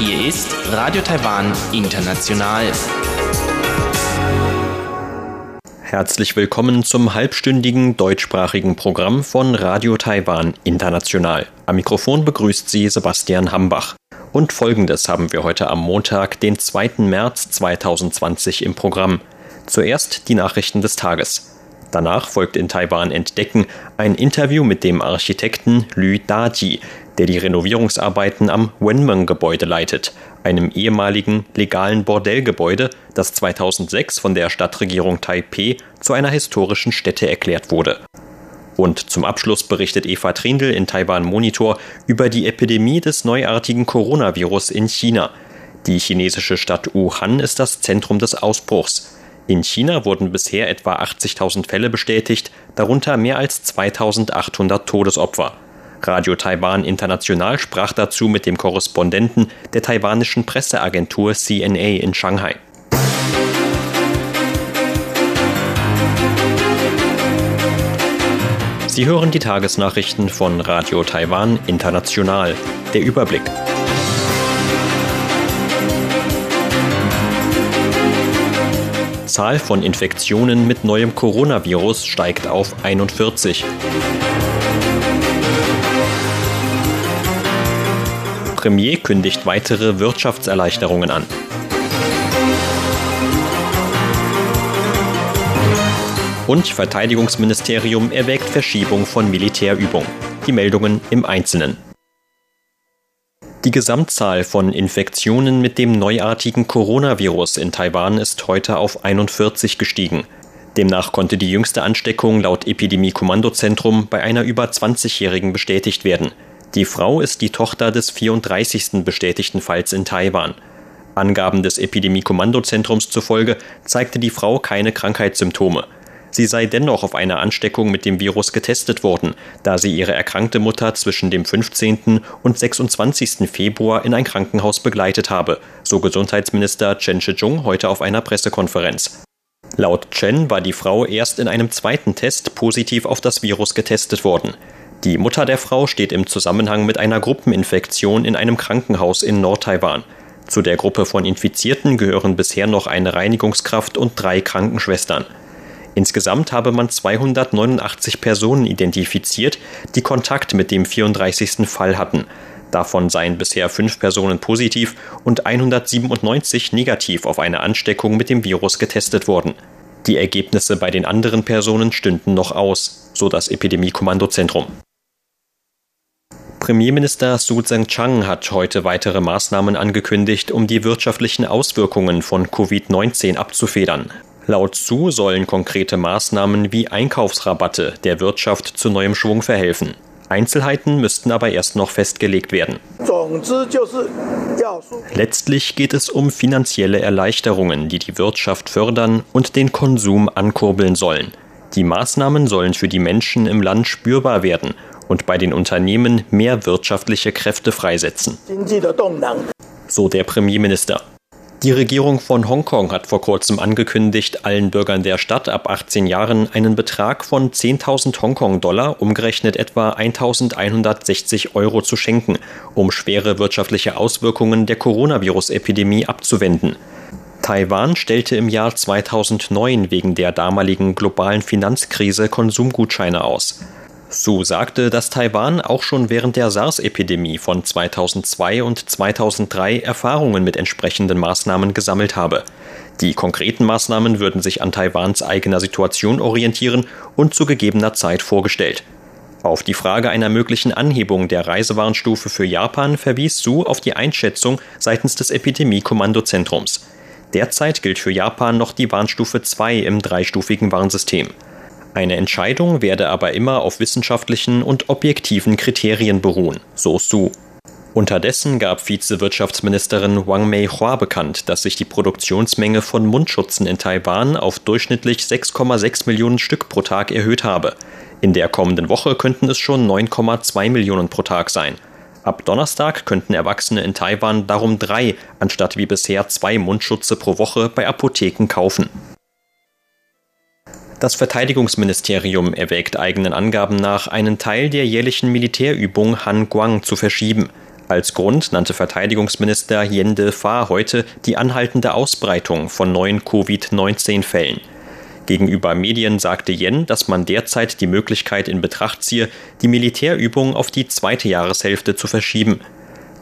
Hier ist Radio Taiwan International. Herzlich willkommen zum halbstündigen deutschsprachigen Programm von Radio Taiwan International. Am Mikrofon begrüßt Sie Sebastian Hambach. Und folgendes haben wir heute am Montag, den 2. März 2020 im Programm. Zuerst die Nachrichten des Tages. Danach folgt in Taiwan Entdecken ein Interview mit dem Architekten Lü Daji, der die Renovierungsarbeiten am Wenmeng-Gebäude leitet, einem ehemaligen legalen Bordellgebäude, das 2006 von der Stadtregierung Taipeh zu einer historischen Stätte erklärt wurde. Und zum Abschluss berichtet Eva Trindl in Taiwan Monitor über die Epidemie des neuartigen Coronavirus in China. Die chinesische Stadt Wuhan ist das Zentrum des Ausbruchs. In China wurden bisher etwa 80.000 Fälle bestätigt, darunter mehr als 2.800 Todesopfer. Radio Taiwan International sprach dazu mit dem Korrespondenten der taiwanischen Presseagentur CNA in Shanghai. Sie hören die Tagesnachrichten von Radio Taiwan International. Der Überblick. Zahl von Infektionen mit neuem Coronavirus steigt auf 41. Premier kündigt weitere Wirtschaftserleichterungen an. Und Verteidigungsministerium erwägt Verschiebung von Militärübung. Die Meldungen im Einzelnen. Die Gesamtzahl von Infektionen mit dem neuartigen Coronavirus in Taiwan ist heute auf 41 gestiegen. Demnach konnte die jüngste Ansteckung laut Epidemie-Kommandozentrum bei einer über 20-Jährigen bestätigt werden. Die Frau ist die Tochter des 34. bestätigten Falls in Taiwan. Angaben des Epidemie-Kommandozentrums zufolge zeigte die Frau keine Krankheitssymptome. Sie sei dennoch auf eine Ansteckung mit dem Virus getestet worden, da sie ihre erkrankte Mutter zwischen dem 15. und 26. Februar in ein Krankenhaus begleitet habe, so Gesundheitsminister Chen Shih-chung heute auf einer Pressekonferenz. Laut Chen war die Frau erst in einem zweiten Test positiv auf das Virus getestet worden. Die Mutter der Frau steht im Zusammenhang mit einer Gruppeninfektion in einem Krankenhaus in Nordtaiwan. Zu der Gruppe von Infizierten gehören bisher noch eine Reinigungskraft und drei Krankenschwestern. Insgesamt habe man 289 Personen identifiziert, die Kontakt mit dem 34. Fall hatten. Davon seien bisher fünf Personen positiv und 197 negativ auf eine Ansteckung mit dem Virus getestet worden. Die Ergebnisse bei den anderen Personen stünden noch aus, so das Epidemie-Kommandozentrum. Premierminister Su Tseng-Chang hat heute weitere Maßnahmen angekündigt, um die wirtschaftlichen Auswirkungen von Covid-19 abzufedern. Laut Su sollen konkrete Maßnahmen wie Einkaufsrabatte der Wirtschaft zu neuem Schwung verhelfen. Einzelheiten müssten aber erst noch festgelegt werden. Letztlich geht es um finanzielle Erleichterungen, die die Wirtschaft fördern und den Konsum ankurbeln sollen. Die Maßnahmen sollen für die Menschen im Land spürbar werden und bei den Unternehmen mehr wirtschaftliche Kräfte freisetzen. So der Premierminister. Die Regierung von Hongkong hat vor kurzem angekündigt, allen Bürgern der Stadt ab 18 Jahren einen Betrag von 10.000 Hongkong-Dollar, umgerechnet etwa 1.160 Euro zu schenken, um schwere wirtschaftliche Auswirkungen der Coronavirus-Epidemie abzuwenden. Taiwan stellte im Jahr 2009 wegen der damaligen globalen Finanzkrise Konsumgutscheine aus. Su sagte, dass Taiwan auch schon während der SARS-Epidemie von 2002 und 2003 Erfahrungen mit entsprechenden Maßnahmen gesammelt habe. Die konkreten Maßnahmen würden sich an Taiwans eigener Situation orientieren und zu gegebener Zeit vorgestellt. Auf die Frage einer möglichen Anhebung der Reisewarnstufe für Japan verwies Su auf die Einschätzung seitens des Epidemie-Kommandozentrums. Derzeit gilt für Japan noch die Warnstufe 2 im dreistufigen Warnsystem. Eine Entscheidung werde aber immer auf wissenschaftlichen und objektiven Kriterien beruhen, so Su. Unterdessen gab Vizewirtschaftsministerin Wang Mei-Hua bekannt, dass sich die Produktionsmenge von Mundschutzen in Taiwan auf durchschnittlich 6,6 Millionen Stück pro Tag erhöht habe. In der kommenden Woche könnten es schon 9,2 Millionen pro Tag sein. Ab Donnerstag könnten Erwachsene in Taiwan darum drei anstatt wie bisher zwei Mundschutze pro Woche bei Apotheken kaufen. Das Verteidigungsministerium erwägt eigenen Angaben nach, einen Teil der jährlichen Militärübung Han Guang zu verschieben. Als Grund nannte Verteidigungsminister Yende Fa heute die anhaltende Ausbreitung von neuen Covid-19-Fällen. Gegenüber Medien sagte Yen, dass man derzeit die Möglichkeit in Betracht ziehe, die Militärübung auf die zweite Jahreshälfte zu verschieben.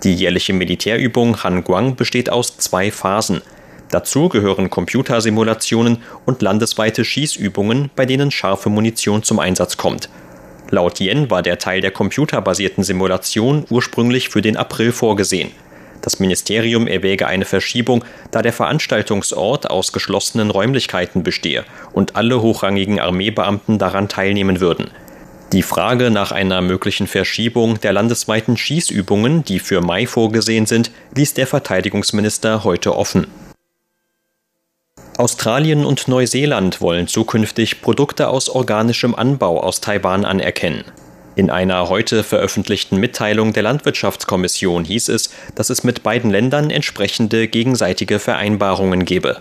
Die jährliche Militärübung Han Guang besteht aus zwei Phasen – Dazu gehören Computersimulationen und landesweite Schießübungen, bei denen scharfe Munition zum Einsatz kommt. Laut Yen war der Teil der computerbasierten Simulation ursprünglich für den April vorgesehen. Das Ministerium erwäge eine Verschiebung, da der Veranstaltungsort aus geschlossenen Räumlichkeiten bestehe und alle hochrangigen Armeebeamten daran teilnehmen würden. Die Frage nach einer möglichen Verschiebung der landesweiten Schießübungen, die für Mai vorgesehen sind, ließ der Verteidigungsminister heute offen. Australien und Neuseeland wollen zukünftig Produkte aus organischem Anbau aus Taiwan anerkennen. In einer heute veröffentlichten Mitteilung der Landwirtschaftskommission hieß es, dass es mit beiden Ländern entsprechende gegenseitige Vereinbarungen gebe.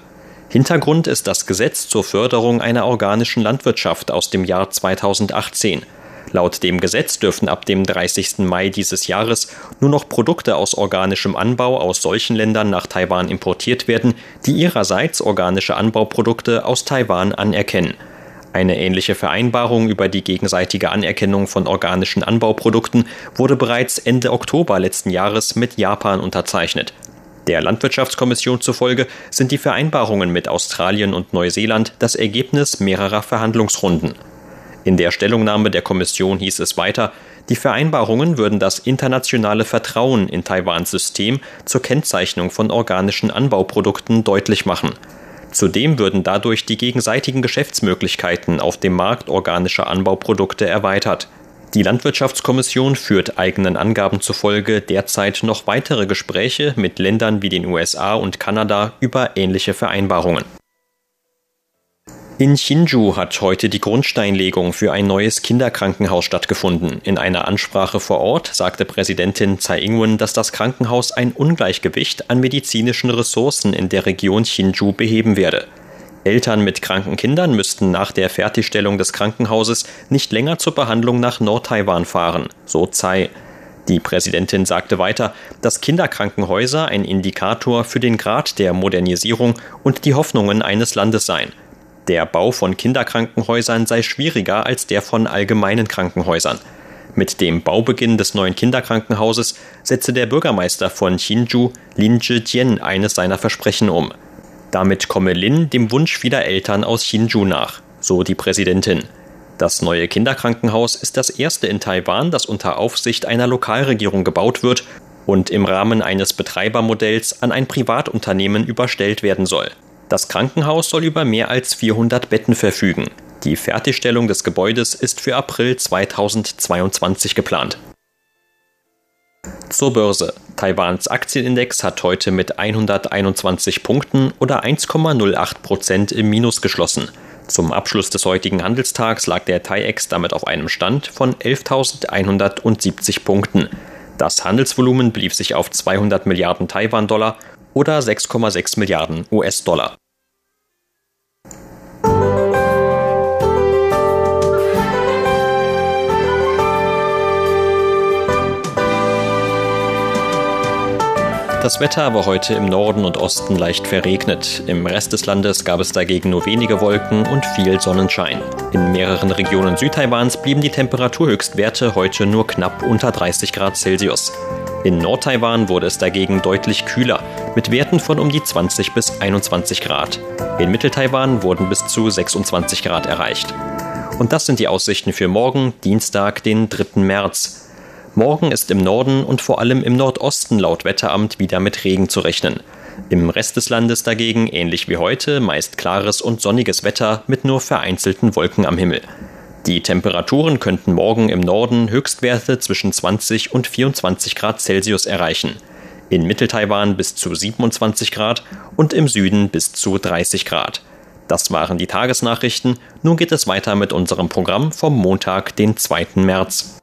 Hintergrund ist das Gesetz zur Förderung einer organischen Landwirtschaft aus dem Jahr 2018. Laut dem Gesetz dürfen ab dem 30. Mai dieses Jahres nur noch Produkte aus organischem Anbau aus solchen Ländern nach Taiwan importiert werden, die ihrerseits organische Anbauprodukte aus Taiwan anerkennen. Eine ähnliche Vereinbarung über die gegenseitige Anerkennung von organischen Anbauprodukten wurde bereits Ende Oktober letzten Jahres mit Japan unterzeichnet. Der Landwirtschaftskommission zufolge sind die Vereinbarungen mit Australien und Neuseeland das Ergebnis mehrerer Verhandlungsrunden. In der Stellungnahme der Kommission hieß es weiter, die Vereinbarungen würden das internationale Vertrauen in Taiwans System zur Kennzeichnung von organischen Anbauprodukten deutlich machen. Zudem würden dadurch die gegenseitigen Geschäftsmöglichkeiten auf dem Markt organischer Anbauprodukte erweitert. Die Landwirtschaftskommission führt eigenen Angaben zufolge derzeit noch weitere Gespräche mit Ländern wie den USA und Kanada über ähnliche Vereinbarungen. In Hsinchu hat heute die Grundsteinlegung für ein neues Kinderkrankenhaus stattgefunden. In einer Ansprache vor Ort sagte Präsidentin Tsai Ing-wen, dass das Krankenhaus ein Ungleichgewicht an medizinischen Ressourcen in der Region Hsinchu beheben werde. Eltern mit kranken Kindern müssten nach der Fertigstellung des Krankenhauses nicht länger zur Behandlung nach Nordtaiwan fahren, so Tsai. Die Präsidentin sagte weiter, dass Kinderkrankenhäuser ein Indikator für den Grad der Modernisierung und die Hoffnungen eines Landes seien. Der Bau von Kinderkrankenhäusern sei schwieriger als der von allgemeinen Krankenhäusern. Mit dem Baubeginn des neuen Kinderkrankenhauses setze der Bürgermeister von Hsinchu, Lin Zhijian, eines seiner Versprechen um. Damit komme Lin dem Wunsch vieler Eltern aus Hsinchu nach, so die Präsidentin. Das neue Kinderkrankenhaus ist das erste in Taiwan, das unter Aufsicht einer Lokalregierung gebaut wird und im Rahmen eines Betreibermodells an ein Privatunternehmen überstellt werden soll. Das Krankenhaus soll über mehr als 400 Betten verfügen. Die Fertigstellung des Gebäudes ist für April 2022 geplant. Zur Börse. Taiwans Aktienindex hat heute mit 121 Punkten oder 1,08 Prozent im Minus geschlossen. Zum Abschluss des heutigen Handelstags lag der TAIEX damit auf einem Stand von 11.170 Punkten. Das Handelsvolumen blieb sich auf 200 Milliarden Taiwan-Dollar oder 6,6 Milliarden US-Dollar. Das Wetter war heute im Norden und Osten leicht verregnet. Im Rest des Landes gab es dagegen nur wenige Wolken und viel Sonnenschein. In mehreren Regionen Südtaiwans blieben die Temperaturhöchstwerte heute nur knapp unter 30 Grad Celsius. In Nordtaiwan wurde es dagegen deutlich kühler, mit Werten von um die 20 bis 21 Grad. In Mitteltaiwan wurden bis zu 26 Grad erreicht. Und das sind die Aussichten für morgen, Dienstag, den 3. März. Morgen ist im Norden und vor allem im Nordosten laut Wetteramt wieder mit Regen zu rechnen. Im Rest des Landes dagegen, ähnlich wie heute, meist klares und sonniges Wetter mit nur vereinzelten Wolken am Himmel. Die Temperaturen könnten morgen im Norden Höchstwerte zwischen 20 und 24 Grad Celsius erreichen, in Mitteltaiwan bis zu 27 Grad und im Süden bis zu 30 Grad. Das waren die Tagesnachrichten. Nun geht es weiter mit unserem Programm vom Montag, den 2. März.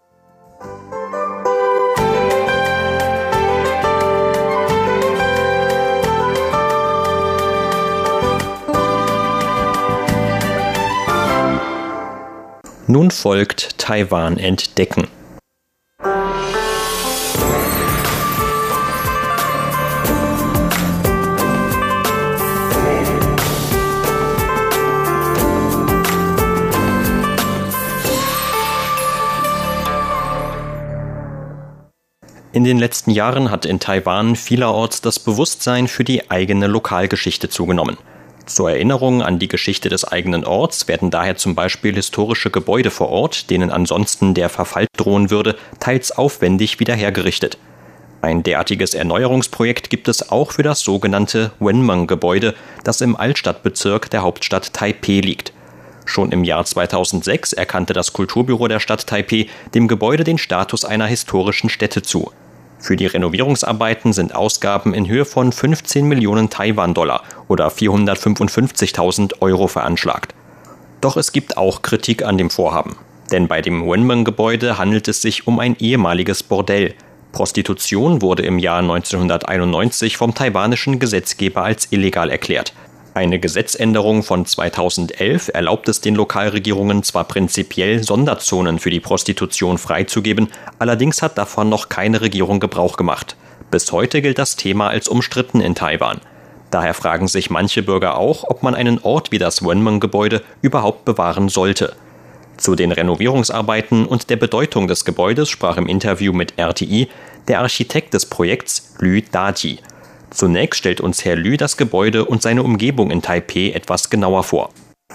Nun folgt Taiwan entdecken. In den letzten Jahren hat in Taiwan vielerorts das Bewusstsein für die eigene Lokalgeschichte zugenommen. Zur Erinnerung an die Geschichte des eigenen Orts werden daher zum Beispiel historische Gebäude vor Ort, denen ansonsten der Verfall drohen würde, teils aufwendig wiederhergerichtet. Ein derartiges Erneuerungsprojekt gibt es auch für das sogenannte Wenmeng-Gebäude, das im Altstadtbezirk der Hauptstadt Taipeh liegt. Schon im Jahr 2006 erkannte das Kulturbüro der Stadt Taipeh dem Gebäude den Status einer historischen Stätte zu. Für die Renovierungsarbeiten sind Ausgaben in Höhe von 15 Millionen Taiwan-Dollar oder 455.000 Euro veranschlagt. Doch es gibt auch Kritik an dem Vorhaben. Denn bei dem Wenmeng-Gebäude handelt es sich um ein ehemaliges Bordell. Prostitution wurde im Jahr 1991 vom taiwanischen Gesetzgeber als illegal erklärt. Eine Gesetzänderung von 2011 erlaubt es den Lokalregierungen zwar prinzipiell, Sonderzonen für die Prostitution freizugeben, allerdings hat davon noch keine Regierung Gebrauch gemacht. Bis heute gilt das Thema als umstritten in Taiwan. Daher fragen sich manche Bürger auch, ob man einen Ort wie das Wenmeng-Gebäude überhaupt bewahren sollte. Zu den Renovierungsarbeiten und der Bedeutung des Gebäudes sprach im Interview mit RTI der Architekt des Projekts Lü Daji. Zunächst stellt uns Herr Lü das Gebäude und seine Umgebung in Taipeh etwas genauer vor.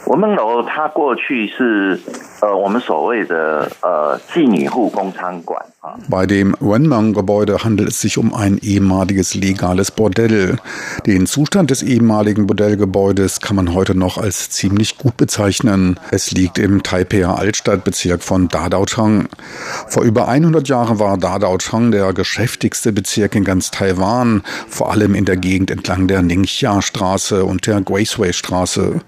文梦楼它过去是呃我们所谓的呃妓女户工餐馆啊。Bei dem Wenmang-Gebäude handelt es sich um ein ehemaliges legales Bordell. Den Zustand des ehemaligen Bordellgebäudes kann man heute noch als ziemlich gut bezeichnen. Es liegt im Taipeier Altstadtbezirk von Dadaochang. Vor über 100 Jahren war Dadaochang der geschäftigste Bezirk in ganz Taiwan, vor allem in der Gegend entlang der Ningxia-Straße und der Guizhou-Straße.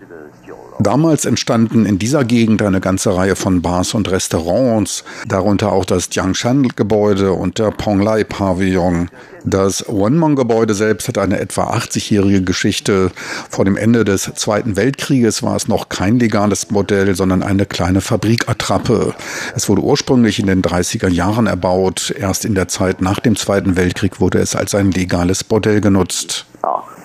Damals entstanden in dieser Gegend eine ganze Reihe von Bars und Restaurants, darunter auch das Jiangshan-Gebäude und der Ponglai-Pavillon. Das Wenmong-Gebäude selbst hat eine etwa 80-jährige Geschichte. Vor dem Ende des Zweiten Weltkrieges war es noch kein legales Modell, sondern eine kleine Fabrikattrappe. Es wurde ursprünglich in den 30er Jahren erbaut. Erst in der Zeit nach dem Zweiten Weltkrieg wurde es als ein legales Bordell genutzt.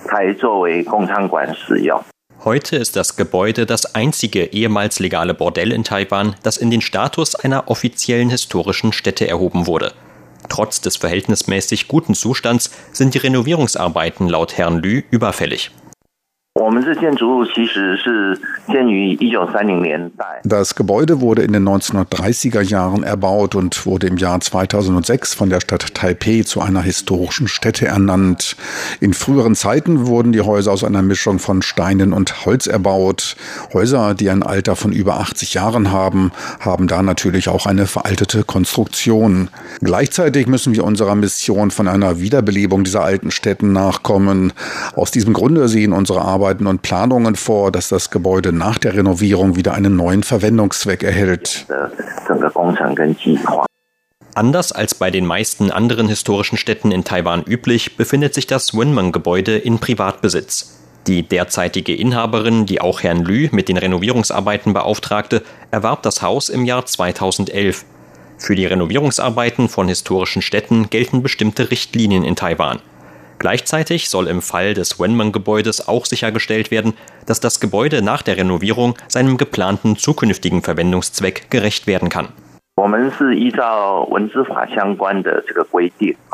可以作为工厂馆使用。 Heute ist das Gebäude das einzige ehemals legale Bordell in Taiwan, das in den Status einer offiziellen historischen Stätte erhoben wurde. Trotz des verhältnismäßig guten Zustands sind die Renovierungsarbeiten laut Herrn Lü überfällig. Das Gebäude wurde in den 1930er Jahren erbaut und wurde im Jahr 2006 von der Stadt Taipei zu einer historischen Stätte ernannt. In früheren Zeiten wurden die Häuser aus einer Mischung von Steinen und Holz erbaut. Häuser, die ein Alter von über 80 Jahren haben, haben da natürlich auch eine veraltete Konstruktion. Gleichzeitig müssen wir unserer Mission von einer Wiederbelebung dieser alten Städten nachkommen. Aus diesem Grunde sehen unsere Arbeit Arbeiten und Planungen vor, dass das Gebäude nach der Renovierung wieder einen neuen Verwendungszweck erhält. Anders als bei den meisten anderen historischen Städten in Taiwan üblich, befindet sich das Wenmeng-Gebäude in Privatbesitz. Die derzeitige Inhaberin, die auch Herrn Lü mit den Renovierungsarbeiten beauftragte, erwarb das Haus im Jahr 2011. Für die Renovierungsarbeiten von historischen Städten gelten bestimmte Richtlinien in Taiwan. Gleichzeitig soll im Fall des Wenman-Gebäudes auch sichergestellt werden, dass das Gebäude nach der Renovierung seinem geplanten zukünftigen Verwendungszweck gerecht werden kann.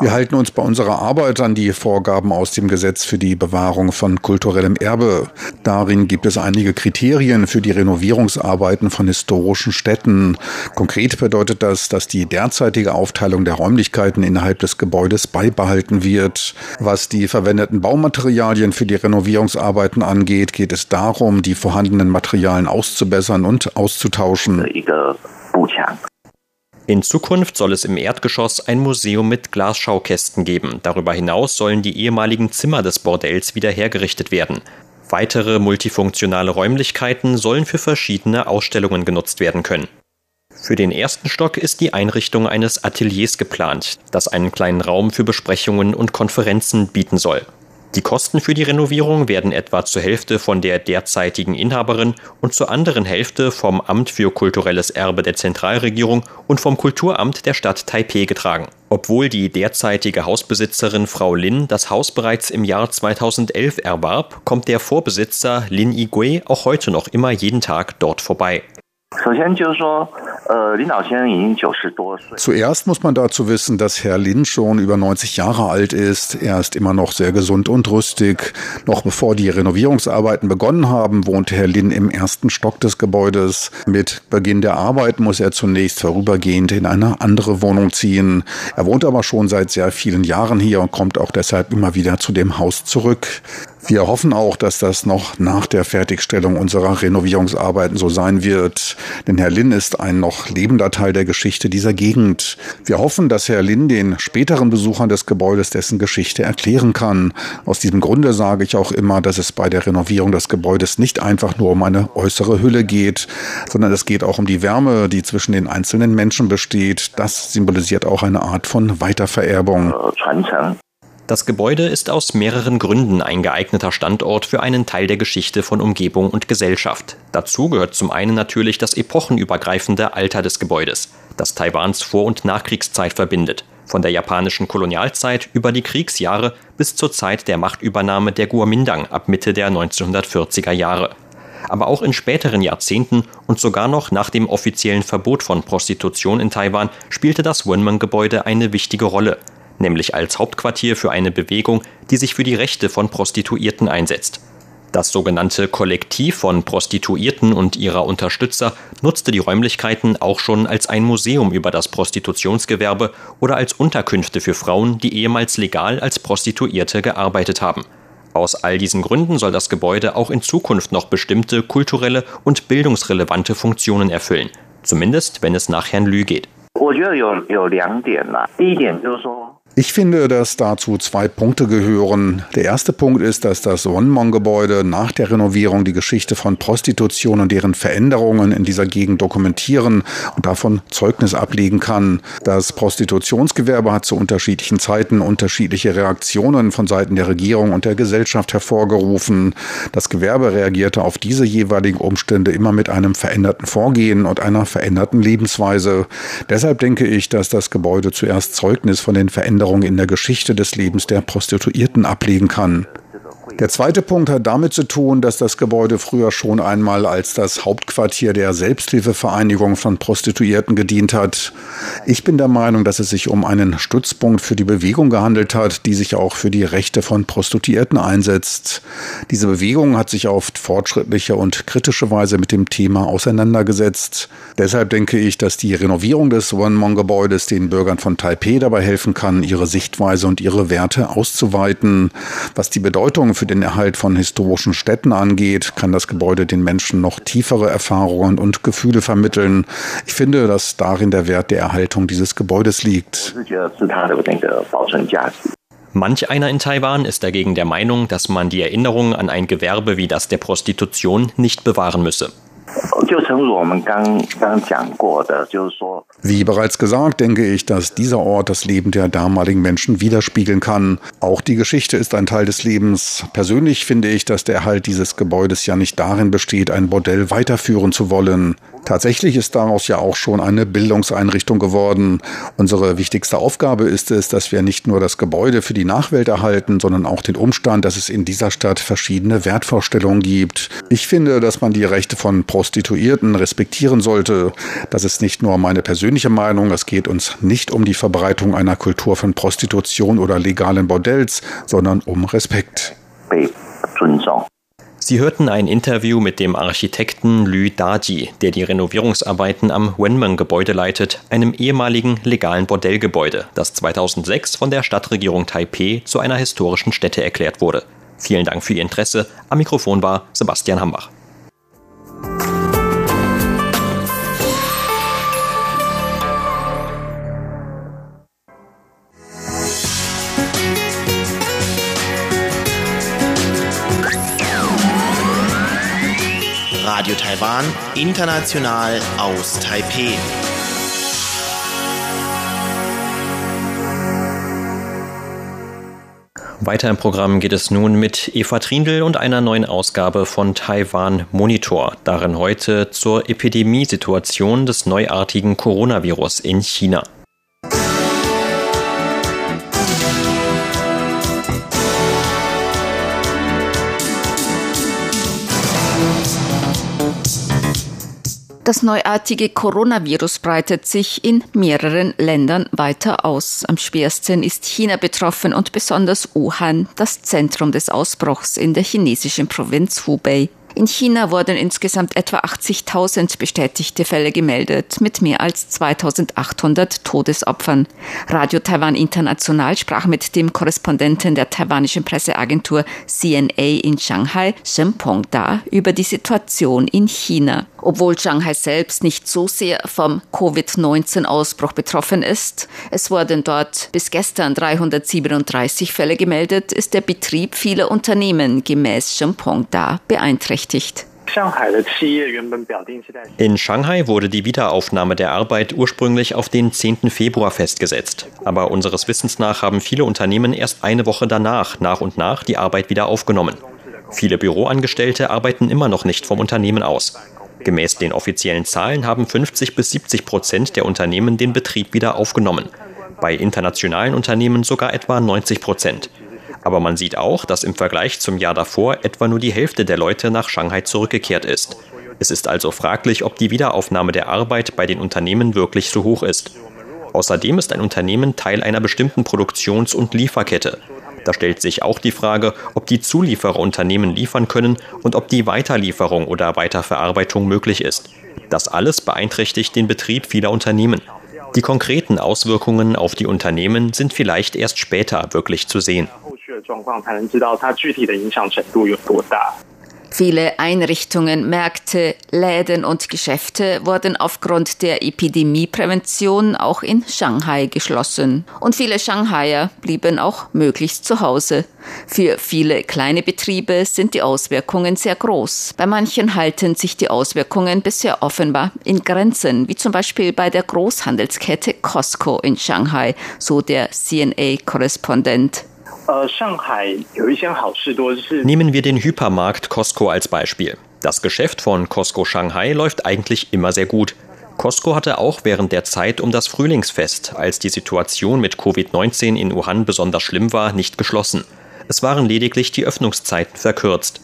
Wir halten uns bei unserer Arbeit an die Vorgaben aus dem Gesetz für die Bewahrung von kulturellem Erbe. Darin gibt es einige Kriterien für die Renovierungsarbeiten von historischen Städten. Konkret bedeutet das, dass die derzeitige Aufteilung der Räumlichkeiten innerhalb des Gebäudes beibehalten wird. Was die verwendeten Baumaterialien für die Renovierungsarbeiten angeht, geht es darum, die vorhandenen Materialien auszubessern und auszutauschen. In Zukunft soll es im Erdgeschoss ein Museum mit Glasschaukästen geben. Darüber hinaus sollen die ehemaligen Zimmer des Bordells wieder hergerichtet werden. Weitere multifunktionale Räumlichkeiten sollen für verschiedene Ausstellungen genutzt werden können. Für den ersten Stock ist die Einrichtung eines Ateliers geplant, das einen kleinen Raum für Besprechungen und Konferenzen bieten soll. Die Kosten für die Renovierung werden etwa zur Hälfte von der derzeitigen Inhaberin und zur anderen Hälfte vom Amt für kulturelles Erbe der Zentralregierung und vom Kulturamt der Stadt Taipeh getragen. Obwohl die derzeitige Hausbesitzerin Frau Lin das Haus bereits im Jahr 2011 erwarb, kommt der Vorbesitzer Lin Yigui auch heute noch immer jeden Tag dort vorbei. Zuerst muss man dazu wissen, dass Herr Lin schon über 90 Jahre alt ist. Er ist immer noch sehr gesund und rüstig. Noch bevor die Renovierungsarbeiten begonnen haben, wohnte Herr Lin im ersten Stock des Gebäudes. Mit Beginn der Arbeit muss er zunächst vorübergehend in eine andere Wohnung ziehen. Er wohnt aber schon seit sehr vielen Jahren hier und kommt auch deshalb immer wieder zu dem Haus zurück. Wir hoffen auch, dass das noch nach der Fertigstellung unserer Renovierungsarbeiten so sein wird. Denn Herr Lin ist ein noch lebender Teil der Geschichte dieser Gegend. Wir hoffen, dass Herr Lin den späteren Besuchern des Gebäudes dessen Geschichte erklären kann. Aus diesem Grunde sage ich auch immer, dass es bei der Renovierung des Gebäudes nicht einfach nur um eine äußere Hülle geht, sondern es geht auch um die Wärme, die zwischen den einzelnen Menschen besteht. Das symbolisiert auch eine Art von Weitervererbung. Das Gebäude ist aus mehreren Gründen ein geeigneter Standort für einen Teil der Geschichte von Umgebung und Gesellschaft. Dazu gehört zum einen natürlich das epochenübergreifende Alter des Gebäudes, das Taiwans Vor- und Nachkriegszeit verbindet. Von der japanischen Kolonialzeit über die Kriegsjahre bis zur Zeit der Machtübernahme der Guomindang ab Mitte der 1940er Jahre. Aber auch in späteren Jahrzehnten und sogar noch nach dem offiziellen Verbot von Prostitution in Taiwan spielte das Wenman-Gebäude eine wichtige Rolle nämlich als Hauptquartier für eine Bewegung, die sich für die Rechte von Prostituierten einsetzt. Das sogenannte Kollektiv von Prostituierten und ihrer Unterstützer nutzte die Räumlichkeiten auch schon als ein Museum über das Prostitutionsgewerbe oder als Unterkünfte für Frauen, die ehemals legal als Prostituierte gearbeitet haben. Aus all diesen Gründen soll das Gebäude auch in Zukunft noch bestimmte kulturelle und bildungsrelevante Funktionen erfüllen, zumindest wenn es nach Herrn Lü geht. Ich finde, dass dazu zwei Punkte gehören. Der erste Punkt ist, dass das Wonmon-Gebäude nach der Renovierung die Geschichte von Prostitution und deren Veränderungen in dieser Gegend dokumentieren und davon Zeugnis ablegen kann. Das Prostitutionsgewerbe hat zu unterschiedlichen Zeiten unterschiedliche Reaktionen von Seiten der Regierung und der Gesellschaft hervorgerufen. Das Gewerbe reagierte auf diese jeweiligen Umstände immer mit einem veränderten Vorgehen und einer veränderten Lebensweise. Deshalb denke ich, dass das Gebäude zuerst Zeugnis von den Veränderungen Veränderung in der Geschichte des Lebens der Prostituierten ablegen kann. Der zweite Punkt hat damit zu tun, dass das Gebäude früher schon einmal als das Hauptquartier der Selbsthilfevereinigung von Prostituierten gedient hat. Ich bin der Meinung, dass es sich um einen Stützpunkt für die Bewegung gehandelt hat, die sich auch für die Rechte von Prostituierten einsetzt. Diese Bewegung hat sich auf fortschrittliche und kritische Weise mit dem Thema auseinandergesetzt. Deshalb denke ich, dass die Renovierung des Wonmon-Gebäudes den Bürgern von Taipei dabei helfen kann, ihre Sichtweise und ihre Werte auszuweiten. Was die Bedeutung den Erhalt von historischen Städten angeht, kann das Gebäude den Menschen noch tiefere Erfahrungen und Gefühle vermitteln. Ich finde, dass darin der Wert der Erhaltung dieses Gebäudes liegt. Manch einer in Taiwan ist dagegen der Meinung, dass man die Erinnerung an ein Gewerbe wie das der Prostitution nicht bewahren müsse. Wie bereits gesagt, denke ich, dass dieser Ort das Leben der damaligen Menschen widerspiegeln kann. Auch die Geschichte ist ein Teil des Lebens. Persönlich finde ich, dass der Erhalt dieses Gebäudes ja nicht darin besteht, ein Bordell weiterführen zu wollen. Tatsächlich ist daraus ja auch schon eine Bildungseinrichtung geworden. Unsere wichtigste Aufgabe ist es, dass wir nicht nur das Gebäude für die Nachwelt erhalten, sondern auch den Umstand, dass es in dieser Stadt verschiedene Wertvorstellungen gibt. Ich finde, dass man die Rechte von Prostituierten respektieren sollte. Das ist nicht nur meine persönliche Meinung, es geht uns nicht um die Verbreitung einer Kultur von Prostitution oder legalen Bordells, sondern um Respekt. Sie hörten ein Interview mit dem Architekten Lü Daji, der die Renovierungsarbeiten am Wenmeng-Gebäude leitet, einem ehemaligen legalen Bordellgebäude, das 2006 von der Stadtregierung Taipeh zu einer historischen Stätte erklärt wurde. Vielen Dank für Ihr Interesse. Am Mikrofon war Sebastian Hambach. Radio Taiwan, international aus Taipeh. Weiter im Programm geht es nun mit Eva Trindl und einer neuen Ausgabe von Taiwan Monitor. Darin heute zur Epidemiesituation des neuartigen Coronavirus in China. Das neuartige Coronavirus breitet sich in mehreren Ländern weiter aus. Am schwersten ist China betroffen und besonders Wuhan, das Zentrum des Ausbruchs in der chinesischen Provinz Hubei. In China wurden insgesamt etwa 80.000 bestätigte Fälle gemeldet, mit mehr als 2.800 Todesopfern. Radio Taiwan International sprach mit dem Korrespondenten der taiwanischen Presseagentur CNA in Shanghai, Shen Pengda, über die Situation in China. Obwohl Shanghai selbst nicht so sehr vom Covid-19-Ausbruch betroffen ist, es wurden dort bis gestern 337 Fälle gemeldet, ist der Betrieb vieler Unternehmen gemäß Shen Pengda beeinträchtigt berechtigt. In Shanghai wurde die Wiederaufnahme der Arbeit ursprünglich auf den 10. Februar festgesetzt. Aber unseres Wissens nach haben viele Unternehmen erst eine Woche danach nach und nach die Arbeit wieder aufgenommen. Viele Büroangestellte arbeiten immer noch nicht vom Unternehmen aus. Gemäß den offiziellen Zahlen haben 50 bis 70 Prozent der Unternehmen den Betrieb wieder aufgenommen. Bei internationalen Unternehmen sogar etwa 90 Prozent. Aber man sieht auch, dass im Vergleich zum Jahr davor etwa nur die Hälfte der Leute nach Shanghai zurückgekehrt ist. Es ist also fraglich, ob die Wiederaufnahme der Arbeit bei den Unternehmen wirklich so hoch ist. Außerdem ist ein Unternehmen Teil einer bestimmten Produktions- und Lieferkette. Da stellt sich auch die Frage, ob die Zuliefererunternehmen liefern können und ob die Weiterlieferung oder Weiterverarbeitung möglich ist. Das alles beeinträchtigt den Betrieb vieler Unternehmen. Die konkreten Auswirkungen auf die Unternehmen sind vielleicht erst später wirklich zu sehen. 状况，才能知道它具体的影响程度有多大。Viele Einrichtungen, Märkte, Läden und Geschäfte wurden aufgrund der Epidemieprävention auch in Shanghai geschlossen. Und viele Shanghaier blieben auch möglichst zu Hause. Für viele kleine Betriebe sind die Auswirkungen sehr groß. Bei manchen halten sich die Auswirkungen bisher offenbar in Grenzen, wie zum Beispiel bei der Großhandelskette Costco in Shanghai, so der CNA-Korrespondent. Nehmen wir den Hypermarkt Costco als Beispiel. Das Geschäft von Costco Shanghai läuft eigentlich immer sehr gut. Costco hatte auch während der Zeit um das Frühlingsfest, als die Situation mit Covid-19 in Wuhan besonders schlimm war, nicht geschlossen. Es waren lediglich die Öffnungszeiten verkürzt.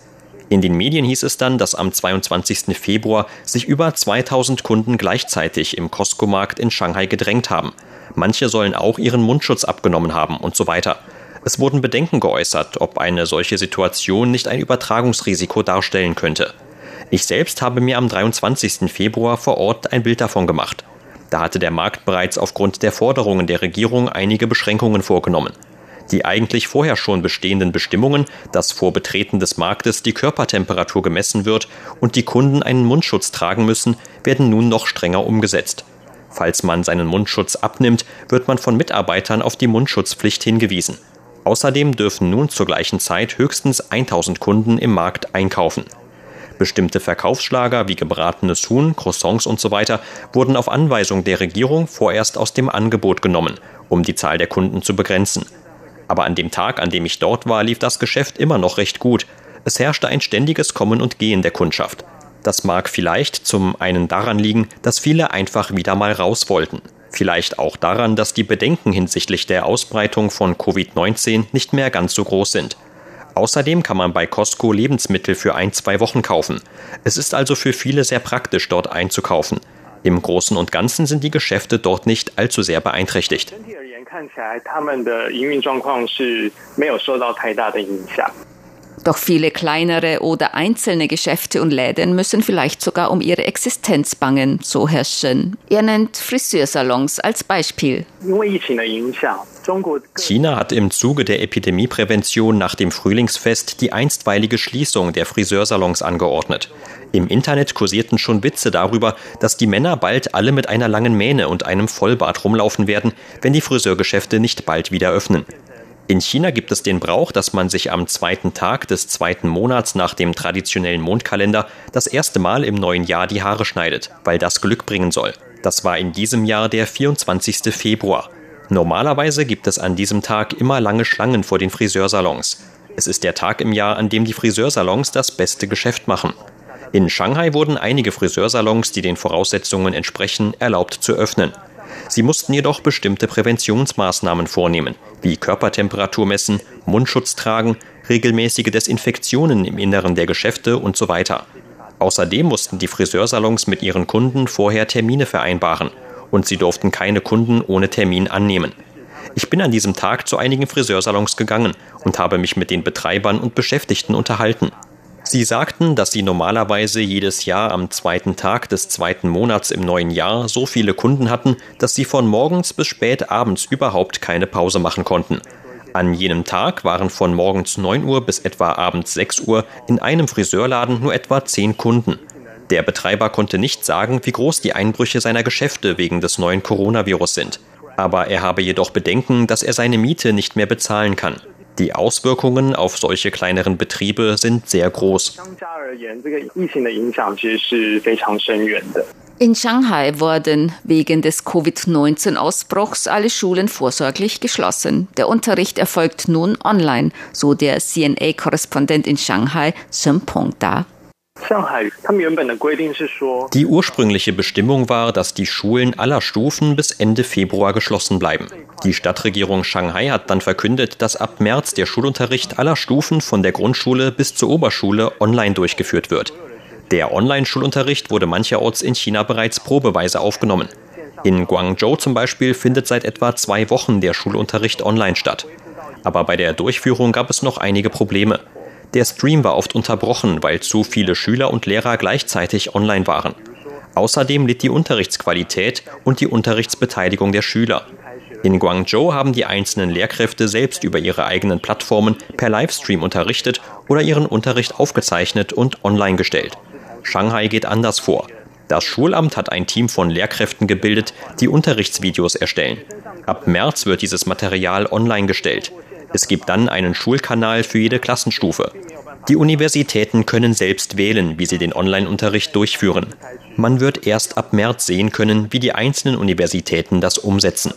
In den Medien hieß es dann, dass am 22. Februar sich über 2000 Kunden gleichzeitig im Costco-Markt in Shanghai gedrängt haben. Manche sollen auch ihren Mundschutz abgenommen haben und so weiter. Es wurden Bedenken geäußert, ob eine solche Situation nicht ein Übertragungsrisiko darstellen könnte. Ich selbst habe mir am 23. Februar vor Ort ein Bild davon gemacht. Da hatte der Markt bereits aufgrund der Forderungen der Regierung einige Beschränkungen vorgenommen. Die eigentlich vorher schon bestehenden Bestimmungen, dass vor Betreten des Marktes die Körpertemperatur gemessen wird und die Kunden einen Mundschutz tragen müssen, werden nun noch strenger umgesetzt. Falls man seinen Mundschutz abnimmt, wird man von Mitarbeitern auf die Mundschutzpflicht hingewiesen. Außerdem dürfen nun zur gleichen Zeit höchstens 1000 Kunden im Markt einkaufen. Bestimmte Verkaufsschlager wie gebratenes Huhn, Croissants usw. So wurden auf Anweisung der Regierung vorerst aus dem Angebot genommen, um die Zahl der Kunden zu begrenzen. Aber an dem Tag, an dem ich dort war, lief das Geschäft immer noch recht gut. Es herrschte ein ständiges Kommen und Gehen der Kundschaft. Das mag vielleicht zum einen daran liegen, dass viele einfach wieder mal raus wollten. Vielleicht auch daran, dass die Bedenken hinsichtlich der Ausbreitung von Covid-19 nicht mehr ganz so groß sind. Außerdem kann man bei Costco Lebensmittel für ein, zwei Wochen kaufen. Es ist also für viele sehr praktisch, dort einzukaufen. Im Großen und Ganzen sind die Geschäfte dort nicht allzu sehr beeinträchtigt. Doch viele kleinere oder einzelne Geschäfte und Läden müssen vielleicht sogar um ihre Existenz bangen, so Herr Shen. Er nennt Friseursalons als Beispiel. China hat im Zuge der Epidemieprävention nach dem Frühlingsfest die einstweilige Schließung der Friseursalons angeordnet. Im Internet kursierten schon Witze darüber, dass die Männer bald alle mit einer langen Mähne und einem Vollbart rumlaufen werden, wenn die Friseurgeschäfte nicht bald wieder öffnen. In China gibt es den Brauch, dass man sich am zweiten Tag des zweiten Monats nach dem traditionellen Mondkalender das erste Mal im neuen Jahr die Haare schneidet, weil das Glück bringen soll. Das war in diesem Jahr der 24. Februar. Normalerweise gibt es an diesem Tag immer lange Schlangen vor den Friseursalons. Es ist der Tag im Jahr, an dem die Friseursalons das beste Geschäft machen. In Shanghai wurden einige Friseursalons, die den Voraussetzungen entsprechen, erlaubt zu öffnen. Sie mussten jedoch bestimmte Präventionsmaßnahmen vornehmen, wie Körpertemperatur messen, Mundschutz tragen, regelmäßige Desinfektionen im Inneren der Geschäfte und so weiter. Außerdem mussten die Friseursalons mit ihren Kunden vorher Termine vereinbaren und sie durften keine Kunden ohne Termin annehmen. Ich bin an diesem Tag zu einigen Friseursalons gegangen und habe mich mit den Betreibern und Beschäftigten unterhalten. Sie sagten, dass sie normalerweise jedes Jahr am zweiten Tag des zweiten Monats im neuen Jahr so viele Kunden hatten, dass sie von morgens bis spät abends überhaupt keine Pause machen konnten. An jenem Tag waren von morgens 9 Uhr bis etwa abends 6 Uhr in einem Friseurladen nur etwa 10 Kunden. Der Betreiber konnte nicht sagen, wie groß die Einbrüche seiner Geschäfte wegen des neuen Coronavirus sind. Aber er habe jedoch Bedenken, dass er seine Miete nicht mehr bezahlen kann. Die Auswirkungen auf solche kleineren Betriebe sind sehr groß. In Shanghai wurden wegen des Covid-19-Ausbruchs alle Schulen vorsorglich geschlossen. Der Unterricht erfolgt nun online, so der CNA-Korrespondent in Shanghai, Shen Peng Da. Die ursprüngliche Bestimmung war, dass die Schulen aller Stufen bis Ende Februar geschlossen bleiben. Die Stadtregierung Shanghai hat dann verkündet, dass ab März der Schulunterricht aller Stufen von der Grundschule bis zur Oberschule online durchgeführt wird. Der Online-Schulunterricht wurde mancherorts in China bereits probeweise aufgenommen. In Guangzhou zum Beispiel findet seit etwa zwei Wochen der Schulunterricht online statt. Aber bei der Durchführung gab es noch einige Probleme. Der Stream war oft unterbrochen, weil zu viele Schüler und Lehrer gleichzeitig online waren. Außerdem litt die Unterrichtsqualität und die Unterrichtsbeteiligung der Schüler. In Guangzhou haben die einzelnen Lehrkräfte selbst über ihre eigenen Plattformen per Livestream unterrichtet oder ihren Unterricht aufgezeichnet und online gestellt. Shanghai geht anders vor. Das Schulamt hat ein Team von Lehrkräften gebildet, die Unterrichtsvideos erstellen. Ab März wird dieses Material online gestellt. Es gibt dann einen Schulkanal für jede Klassenstufe. Die Universitäten können selbst wählen, wie sie den Online-Unterricht durchführen. Man wird erst ab März sehen können, wie die einzelnen Universitäten das umsetzen.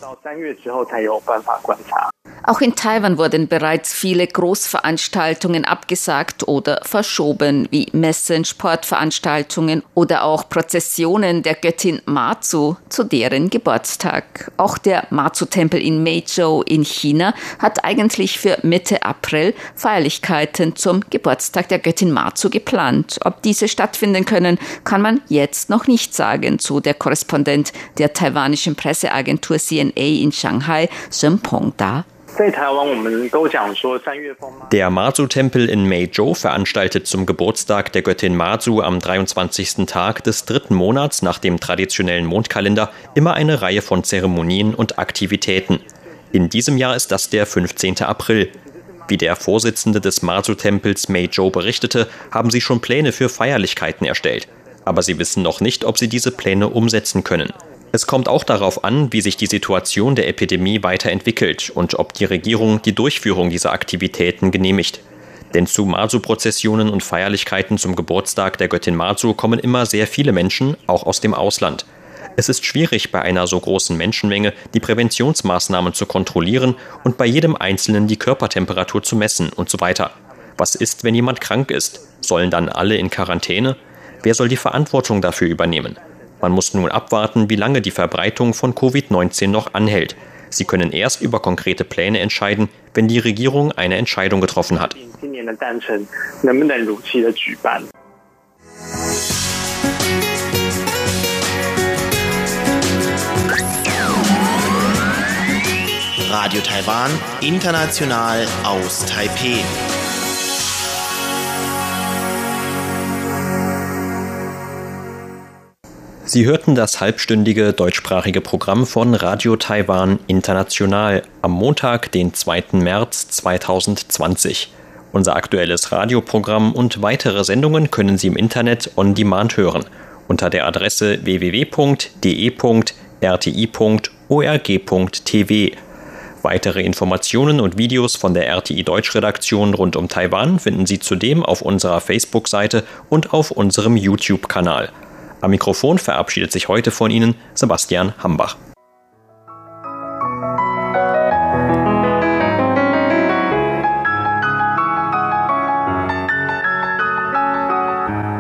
Auch in Taiwan wurden bereits viele Großveranstaltungen abgesagt oder verschoben, wie Messen, Sportveranstaltungen oder auch Prozessionen der Göttin Mazu zu deren Geburtstag. Auch der Mazu-Tempel in Meizhou in China hat eigentlich für Mitte April Feierlichkeiten zum Geburtstag der Göttin Mazu geplant. Ob diese stattfinden können, kann man jetzt noch nicht sagen, zu der Korrespondent der taiwanischen Presseagentur CNA in Shanghai, Shen Peng Da. Der Mazu-Tempel in Meizhou veranstaltet zum Geburtstag der Göttin Mazu am 23. Tag des dritten Monats nach dem traditionellen Mondkalender immer eine Reihe von Zeremonien und Aktivitäten. In diesem Jahr ist das der 15. April. Wie der Vorsitzende des Mazu-Tempels Meizhou berichtete, haben sie schon Pläne für Feierlichkeiten erstellt. Aber sie wissen noch nicht, ob sie diese Pläne umsetzen können. Es kommt auch darauf an, wie sich die Situation der Epidemie weiterentwickelt und ob die Regierung die Durchführung dieser Aktivitäten genehmigt. Denn zu Mazu-Prozessionen und Feierlichkeiten zum Geburtstag der Göttin Mazu kommen immer sehr viele Menschen, auch aus dem Ausland. Es ist schwierig, bei einer so großen Menschenmenge die Präventionsmaßnahmen zu kontrollieren und bei jedem Einzelnen die Körpertemperatur zu messen und so weiter. Was ist, wenn jemand krank ist? Sollen dann alle in Quarantäne? Wer soll die Verantwortung dafür übernehmen? Man muss nun abwarten, wie lange die Verbreitung von Covid-19 noch anhält. Sie können erst über konkrete Pläne entscheiden, wenn die Regierung eine Entscheidung getroffen hat. Radio Taiwan, international aus Taipeh. Sie hörten das halbstündige deutschsprachige Programm von Radio Taiwan International am Montag, den 2. März 2020. Unser aktuelles Radioprogramm und weitere Sendungen können Sie im Internet on demand hören unter der Adresse www.de.rti.org.tv. Weitere Informationen und Videos von der RTI Deutschredaktion rund um Taiwan finden Sie zudem auf unserer Facebook-Seite und auf unserem YouTube-Kanal. Am Mikrofon verabschiedet sich heute von Ihnen Sebastian Hambach.